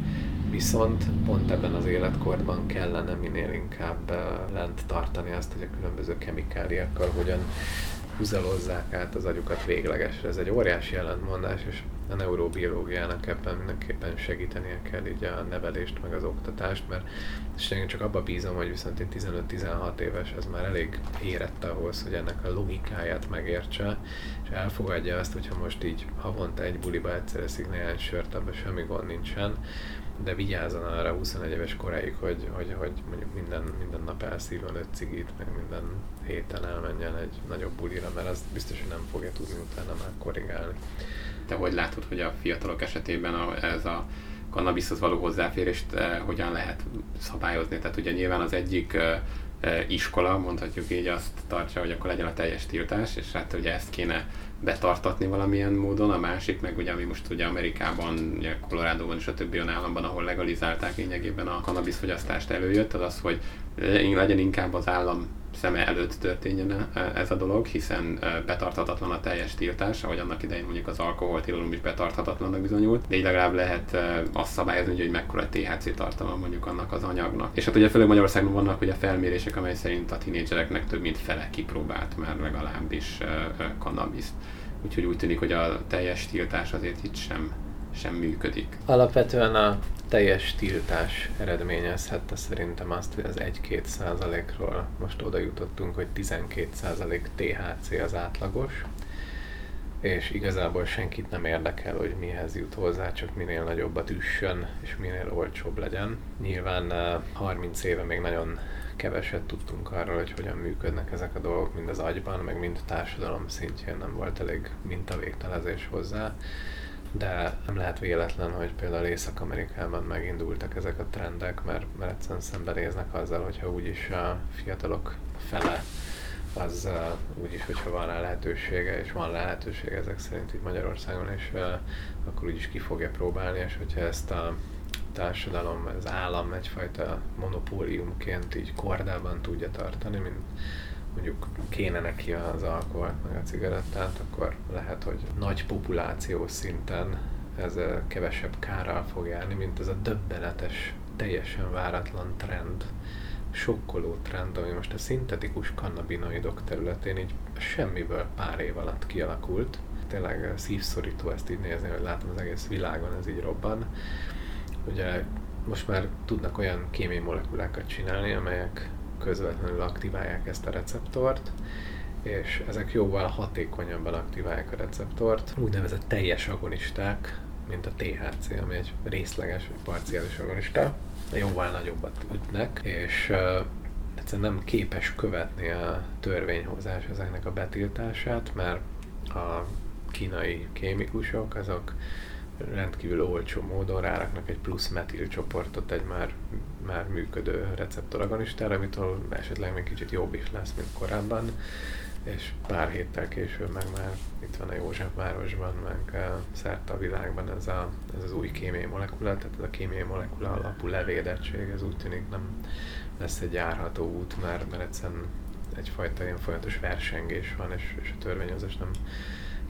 Viszont pont ebben az életkorban kellene minél inkább lent tartani azt, hogy a különböző kemikáliákkal hogyan húzalozzák át az agyukat véglegesre. Ez egy óriási ellentmondás, és a neurobiológiának ebben mindenképpen segítenie kell így a nevelést, meg az oktatást, mert és én csak abba bízom, hogy viszont én 15-16 éves, ez már elég érett ahhoz, hogy ennek a logikáját megértse, és elfogadja azt, hogyha most így havonta egy buliba egyszer eszik néhány sört, abban semmi gond nincsen, de vigyázzon arra 21 éves koráig, hogy, hogy, hogy mondjuk minden, minden nap elszívjon öt cigit, meg minden héten elmenjen egy nagyobb bulira, mert az biztos, hogy nem fogja tudni utána már korrigálni. Te hogy látod, hogy a fiatalok esetében a, ez a kannabiszhoz való hozzáférést eh, hogyan lehet szabályozni? Tehát ugye nyilván az egyik eh, iskola, mondhatjuk így, azt tartja, hogy akkor legyen a teljes tiltás, és hát ugye ezt kéne betartatni valamilyen módon, a másik meg ugye, ami most ugye Amerikában, ugye Colorado-ban és a többi olyan államban, ahol legalizálták lényegében a cannabis fogyasztást előjött, az az, hogy legyen inkább az állam szeme előtt történjen ez a dolog, hiszen betarthatatlan a teljes tiltás, ahogy annak idején mondjuk az alkoholtilalom is betarthatatlannak bizonyult, de így legalább lehet azt szabályozni, hogy mekkora THC tartalma mondjuk annak az anyagnak. És hát ugye főleg Magyarországon vannak ugye felmérések, amely szerint a tinédzsereknek több mint fele kipróbált már legalábbis cannabis. Úgyhogy úgy tűnik, hogy a teljes tiltás azért itt sem sem működik. Alapvetően a teljes tiltás eredményezhette szerintem azt, hogy az 1-2 százalékról most oda jutottunk, hogy 12 százalék THC az átlagos, és igazából senkit nem érdekel, hogy mihez jut hozzá, csak minél nagyobbat üssön, és minél olcsóbb legyen. Nyilván 30 éve még nagyon keveset tudtunk arról, hogy hogyan működnek ezek a dolgok, mind az agyban, meg mind a társadalom szintjén nem volt elég mintavégtelezés hozzá de nem lehet véletlen, hogy például Észak-Amerikában megindultak ezek a trendek, mert, mert egyszerűen szembenéznek azzal, hogyha úgyis a fiatalok fele az uh, úgyis, hogyha van rá lehetősége, és van lehetősége ezek szerint itt Magyarországon, és uh, akkor úgyis ki fogja próbálni, és hogyha ezt a társadalom, az állam egyfajta monopóliumként így kordában tudja tartani, mint mondjuk kéne neki az alkoholt meg a cigarettát, akkor lehet, hogy nagy populáció szinten ez kevesebb kárral fog járni, mint ez a döbbenetes, teljesen váratlan trend, sokkoló trend, ami most a szintetikus kannabinoidok területén így semmiből pár év alatt kialakult. Tényleg szívszorító ezt így nézni, hogy látom az egész világon ez így robban. Ugye most már tudnak olyan kémiai molekulákat csinálni, amelyek közvetlenül aktiválják ezt a receptort, és ezek jóval hatékonyabban aktiválják a receptort, úgynevezett teljes agonisták, mint a THC, ami egy részleges vagy parciális agonista, jóval nagyobbat ütnek, és uh, egyszerűen nem képes követni a törvényhozás ezeknek a betiltását, mert a kínai kémikusok azok rendkívül olcsó módon ráraknak egy plusz metil csoportot egy már, már működő receptoragonistára, amitől esetleg még kicsit jobb is lesz, mint korábban, és pár héttel később meg már itt van a Józsefvárosban, meg szerte a világban ez, a, ez az új kémiai molekula, tehát ez a kémiai molekula alapú levédettség, ez úgy tűnik nem lesz egy járható út, mert, mert egyszerűen egyfajta ilyen folyamatos versengés van, és, és a törvényhozás nem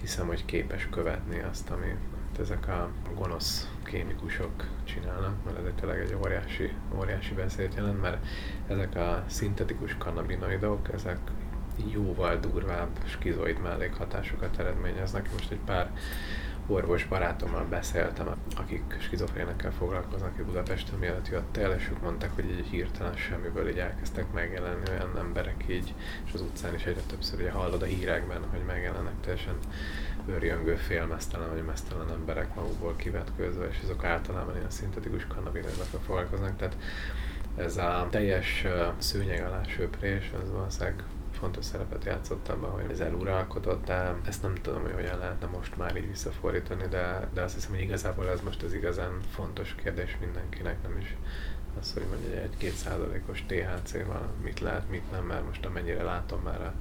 hiszem, hogy képes követni azt, ami, ezek a gonosz kémikusok csinálnak, mert ez tényleg egy óriási, óriási veszélyt jelent, mert ezek a szintetikus kannabinoidok, ezek jóval durvább skizoid mellékhatásokat eredményeznek. Most egy pár orvos barátommal beszéltem, akik skizofrénekkel foglalkoznak itt Budapesten, mielőtt jött el, és ők mondták, hogy egy hirtelen semmiből így elkezdtek megjelenni olyan emberek így, és az utcán is egyre többször ugye hallod a hírekben, hogy megjelennek teljesen őrjöngő, félmeztelen vagy mesztelen emberek magukból kivetkőzve, és azok általában ilyen szintetikus kannabinoidokkal foglalkoznak, tehát ez a teljes szőnyeg alá söprés, az valószínűleg fontos szerepet játszott abban, hogy ez eluralkodott, de ezt nem tudom, hogy hogyan lehetne most már így visszafordítani, de, de azt hiszem, hogy igazából ez most az igazán fontos kérdés mindenkinek, nem is az, hogy mondjuk egy két százalékos THC-val mit lehet, mit nem, mert most amennyire látom már a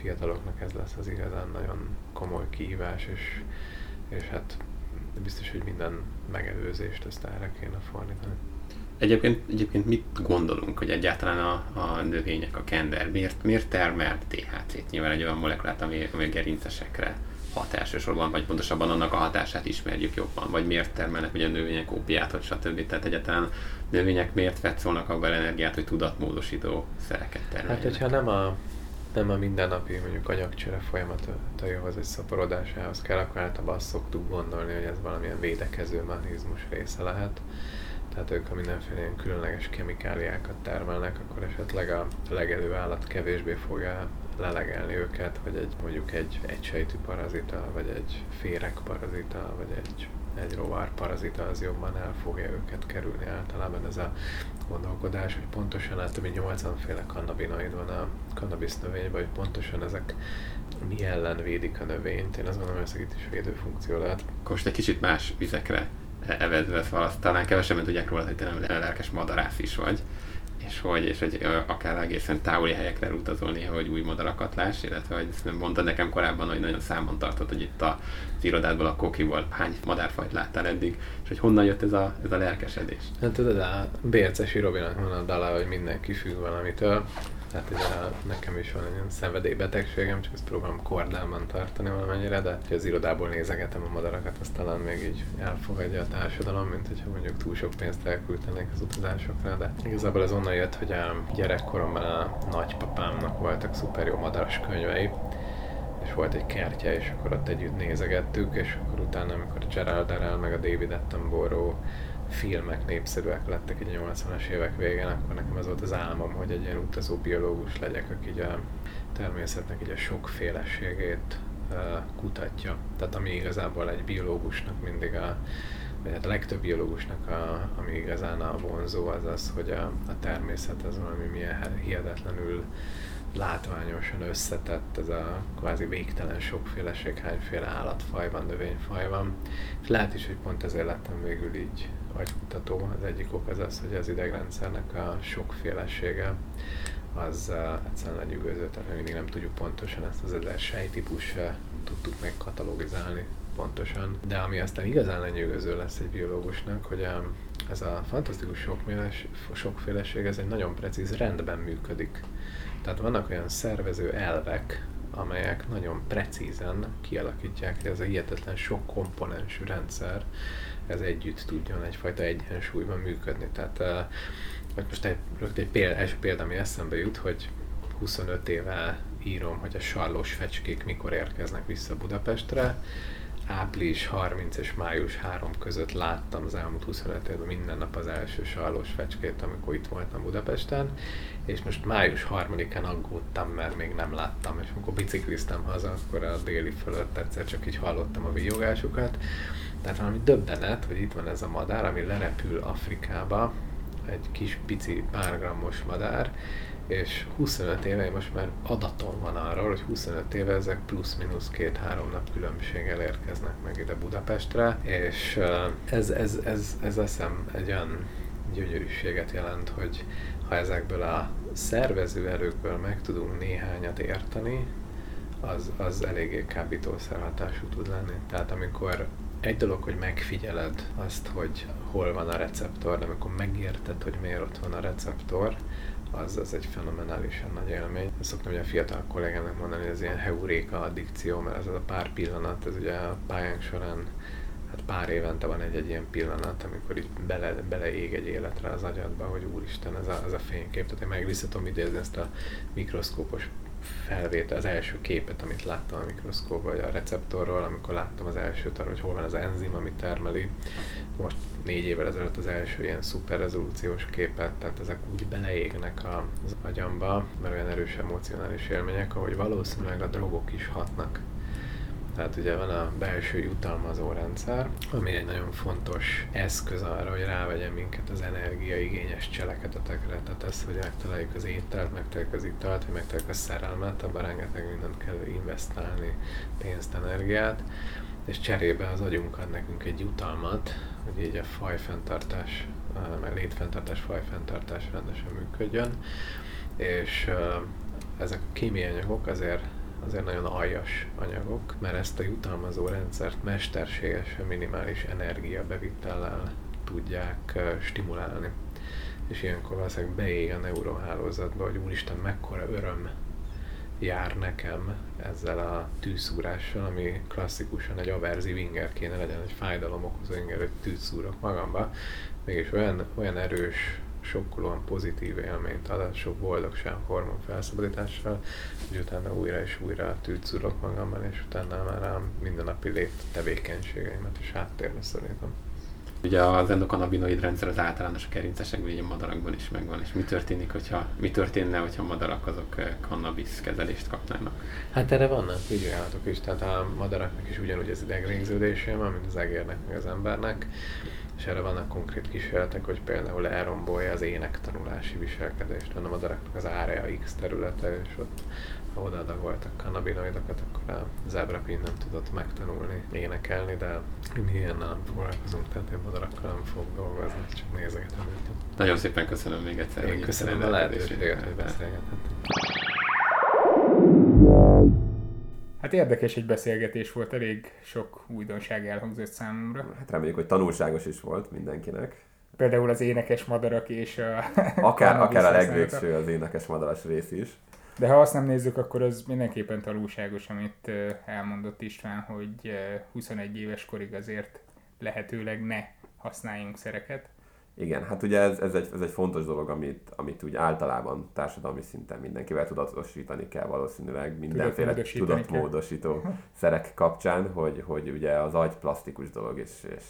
fiataloknak ez lesz az igazán nagyon komoly kihívás, és, és hát biztos, hogy minden megelőzést ezt erre kéne fordítani. Egyébként, egyébként mit gondolunk, hogy egyáltalán a, a növények, a kender miért, miért termel THC-t? Nyilván egy olyan molekulát, ami, ami a gerincesekre hat elsősorban, vagy pontosabban annak a hatását ismerjük jobban, vagy miért termelnek ugye a növények ópiátot, stb. Tehát egyáltalán növények miért vetszolnak abban energiát, hogy tudatmódosító szereket termeljenek? Hát, hogyha nem a nem a mindennapi mondjuk anyagcsere folyamataihoz egy szaporodásához kell, akkor általában azt szoktuk gondolni, hogy ez valamilyen védekező mechanizmus része lehet. Tehát ők, ha mindenféle ilyen különleges kemikáliákat termelnek, akkor esetleg a legelő állat kevésbé fogja lelegelni őket, vagy egy, mondjuk egy egysejtű parazita, vagy egy férek parazita, vagy egy egy rovar parazita az jobban el fogja őket kerülni általában ez a gondolkodás, hogy pontosan hát több mint 80 féle kannabinoid van a cannabis növényben, hogy pontosan ezek mi ellen védik a növényt. Én azt gondolom, hogy ez itt is védő funkció lehet. Most egy kicsit más vizekre evedve, szóval talán kevesebbet tudják róla, hogy te nem lelkes madarász is vagy. És hogy, és hogy akár egészen távoli helyekre utazolni, hogy új madarakat láss, illetve hogy mondtad nekem korábban, hogy nagyon számon tartott, hogy itt a, az irodádból, a kokiból hány madárfajt láttál eddig, és hogy honnan jött ez a, ez a lelkesedés. Hát tudod, a Bércesi Robinak van a dala, hogy mindenki függ valamitől. Tehát ugye nekem is van egy ilyen szenvedélybetegségem, csak ezt próbálom kordában tartani valamennyire, de ha az irodából nézegetem a madarakat, azt talán még így elfogadja a társadalom, mint hogyha mondjuk túl sok pénzt elküldtenék az utazásokra, de igazából ez onnan jött, hogy a gyerekkoromban a nagypapámnak voltak szuper jó madaras könyvei, és volt egy kertje, és akkor ott együtt nézegettük, és akkor utána, amikor Gerald Darrell meg a David Attenborough filmek népszerűek lettek egy 80-as évek végén, akkor nekem ez volt az álmom, hogy egy ilyen utazó biológus legyek, aki így a természetnek így a sokféleségét kutatja. Tehát ami igazából egy biológusnak mindig a, vagy hát a legtöbb biológusnak, a, ami igazán a vonzó, az az, hogy a, a természet az valami milyen hihetetlenül látványosan összetett, ez a kvázi végtelen sokféleség, hányféle állatfaj van, növényfaj van. És lehet is, hogy pont ezért lettem végül így agykutató. Az egyik ok az az, hogy az idegrendszernek a sokfélesége az uh, egyszerűen lenyűgöző, tehát mindig nem tudjuk pontosan ezt az ezer sejtípus uh, tudtuk megkatalogizálni pontosan. De ami aztán igazán lenyűgöző lesz egy biológusnak, hogy ez a fantasztikus sokféles, sokféleség, ez egy nagyon precíz rendben működik. Tehát vannak olyan szervező elvek, amelyek nagyon precízen kialakítják, ez a hihetetlen sok komponensű rendszer, ez együtt tudjon egyfajta egyensúlyban működni. Tehát uh, most egy, rögtön egy példa, első példa, ami eszembe jut, hogy 25 éve írom, hogy a sarlós fecskék mikor érkeznek vissza Budapestre, április 30 és május 3 között láttam az elmúlt 25 évben minden nap az első sarlós fecskét, amikor itt voltam Budapesten, és most május 3-án aggódtam, mert még nem láttam, és amikor bicikliztem haza, akkor a déli fölött egyszer csak így hallottam a víjogásukat. Tehát valami döbbenet, hogy itt van ez a madár, ami lerepül Afrikába, egy kis pici pár grammos madár, és 25 éve, most már adaton van arról, hogy 25 éve ezek plusz-minusz két-három nap különbséggel érkeznek meg ide Budapestre, és ez, ez, ez, ez eszem egy olyan gyönyörűséget jelent, hogy ha ezekből a szervező erőkből meg tudunk néhányat érteni, az, az eléggé kábítószer hatású tud lenni. Tehát amikor egy dolog, hogy megfigyeled azt, hogy hol van a receptor, de amikor megérted, hogy miért ott van a receptor, az, az egy fenomenálisan nagy élmény. Ezt szoktam ugye a fiatal kollégának mondani, hogy ez ilyen heuréka addikció, mert ez a pár pillanat, ez ugye a pályánk során hát pár évente van egy-egy ilyen pillanat, amikor itt bele, beleég egy életre az agyadba, hogy úristen, ez a, ez a fénykép. Tehát én meg vissza tudom idézni ezt a mikroszkópos felvétel, az első képet, amit láttam a mikroszkópban, vagy a receptorról, amikor láttam az elsőt arra, hogy hol van az enzim, ami termeli. Most négy évvel ezelőtt az első ilyen szuper rezolúciós képet, tehát ezek úgy beleégnek az agyamba, mert olyan erős emocionális élmények, ahogy valószínűleg a drogok is hatnak tehát ugye van a belső jutalmazó rendszer, ami egy nagyon fontos eszköz arra, hogy rávegyen minket az energiaigényes cselekedetekre. Tehát ez, hogy megtaláljuk az ételt, megtaláljuk az italt, hogy megtaláljuk a szerelmet, abban rengeteg mindent kell investálni, pénzt, energiát és cserébe az agyunk ad nekünk egy jutalmat, hogy így a fajfenntartás, meg létfenntartás, fajfenntartás rendesen működjön, és ezek a kémiai anyagok azért azért nagyon aljas anyagok, mert ezt a jutalmazó rendszert mesterségesen minimális energiabevitellel tudják stimulálni. És ilyenkor valószínűleg beég a neurohálózatba, hogy úristen, mekkora öröm jár nekem ezzel a tűszúrással, ami klasszikusan egy averzív inger kéne legyen, egy fájdalom okozó inger, hogy tűszúrok magamba. Mégis olyan, olyan erős sokkolóan pozitív élményt ad, sok boldogság hormon felszabadítással, hogy utána újra és újra tűzszurok magamban, és utána már a mindennapi lét tevékenységeimet is háttérbe szorítom. Ugye az endokannabinoid rendszer az általános a gerincesekben, így a madarakban is megvan. És mi történik, hogyha, mi történne, hogyha madarak azok kannabisz kezelést kapnának? Hát erre vannak vizsgálatok is, tehát a madaraknak is ugyanúgy az idegvégződése van, mint az egérnek, meg az embernek és erre vannak konkrét kísérletek, hogy például elrombolja az énektanulási viselkedést, hanem a madaraknak az área X területe, és ott ha odaadagoltak kannabinoidokat, akkor a zebrapin nem tudott megtanulni énekelni, de mi ilyennel nem foglalkozunk, tehát én madarakkal nem fogok dolgozni, csak nézegetem őket. Nagyon szépen köszönöm még egyszer. Én köszönöm a lehetőséget, hogy beszélgetettünk. Hát érdekes egy beszélgetés volt, elég sok újdonság elhangzott számomra. Hát reméljük, hogy tanulságos is volt mindenkinek. Például az énekes madarak és a... Akár, akár a legvégső az énekes madaras rész is. De ha azt nem nézzük, akkor az mindenképpen tanulságos, amit elmondott István, hogy ö, 21 éves korig azért lehetőleg ne használjunk szereket. Igen, hát ugye ez, ez, egy, ez egy fontos dolog, amit, amit úgy általában társadalmi szinten mindenkivel tudatosítani kell valószínűleg mindenféle kell. tudatmódosító szerek kapcsán, hogy, hogy ugye az agy plastikus dolog, és, és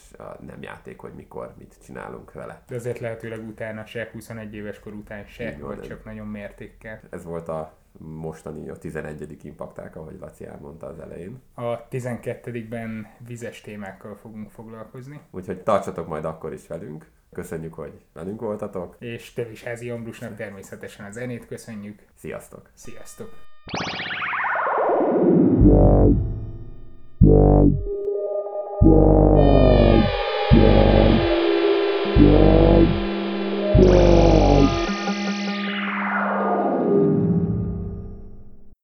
nem játék, hogy mikor mit csinálunk vele. De azért lehetőleg utána se, 21 éves kor után se, Így vagy csak nagyon mértékkel. Ez volt a mostani, a 11. impakták, ahogy Laci elmondta az elején. A 12-ben vizes témákkal fogunk foglalkozni, Úgyhogy tartsatok majd akkor is velünk. Köszönjük, hogy velünk voltatok. és Tövisházi Ambrusnak természetesen a zenét köszönjük. Sziasztok! Sziasztok!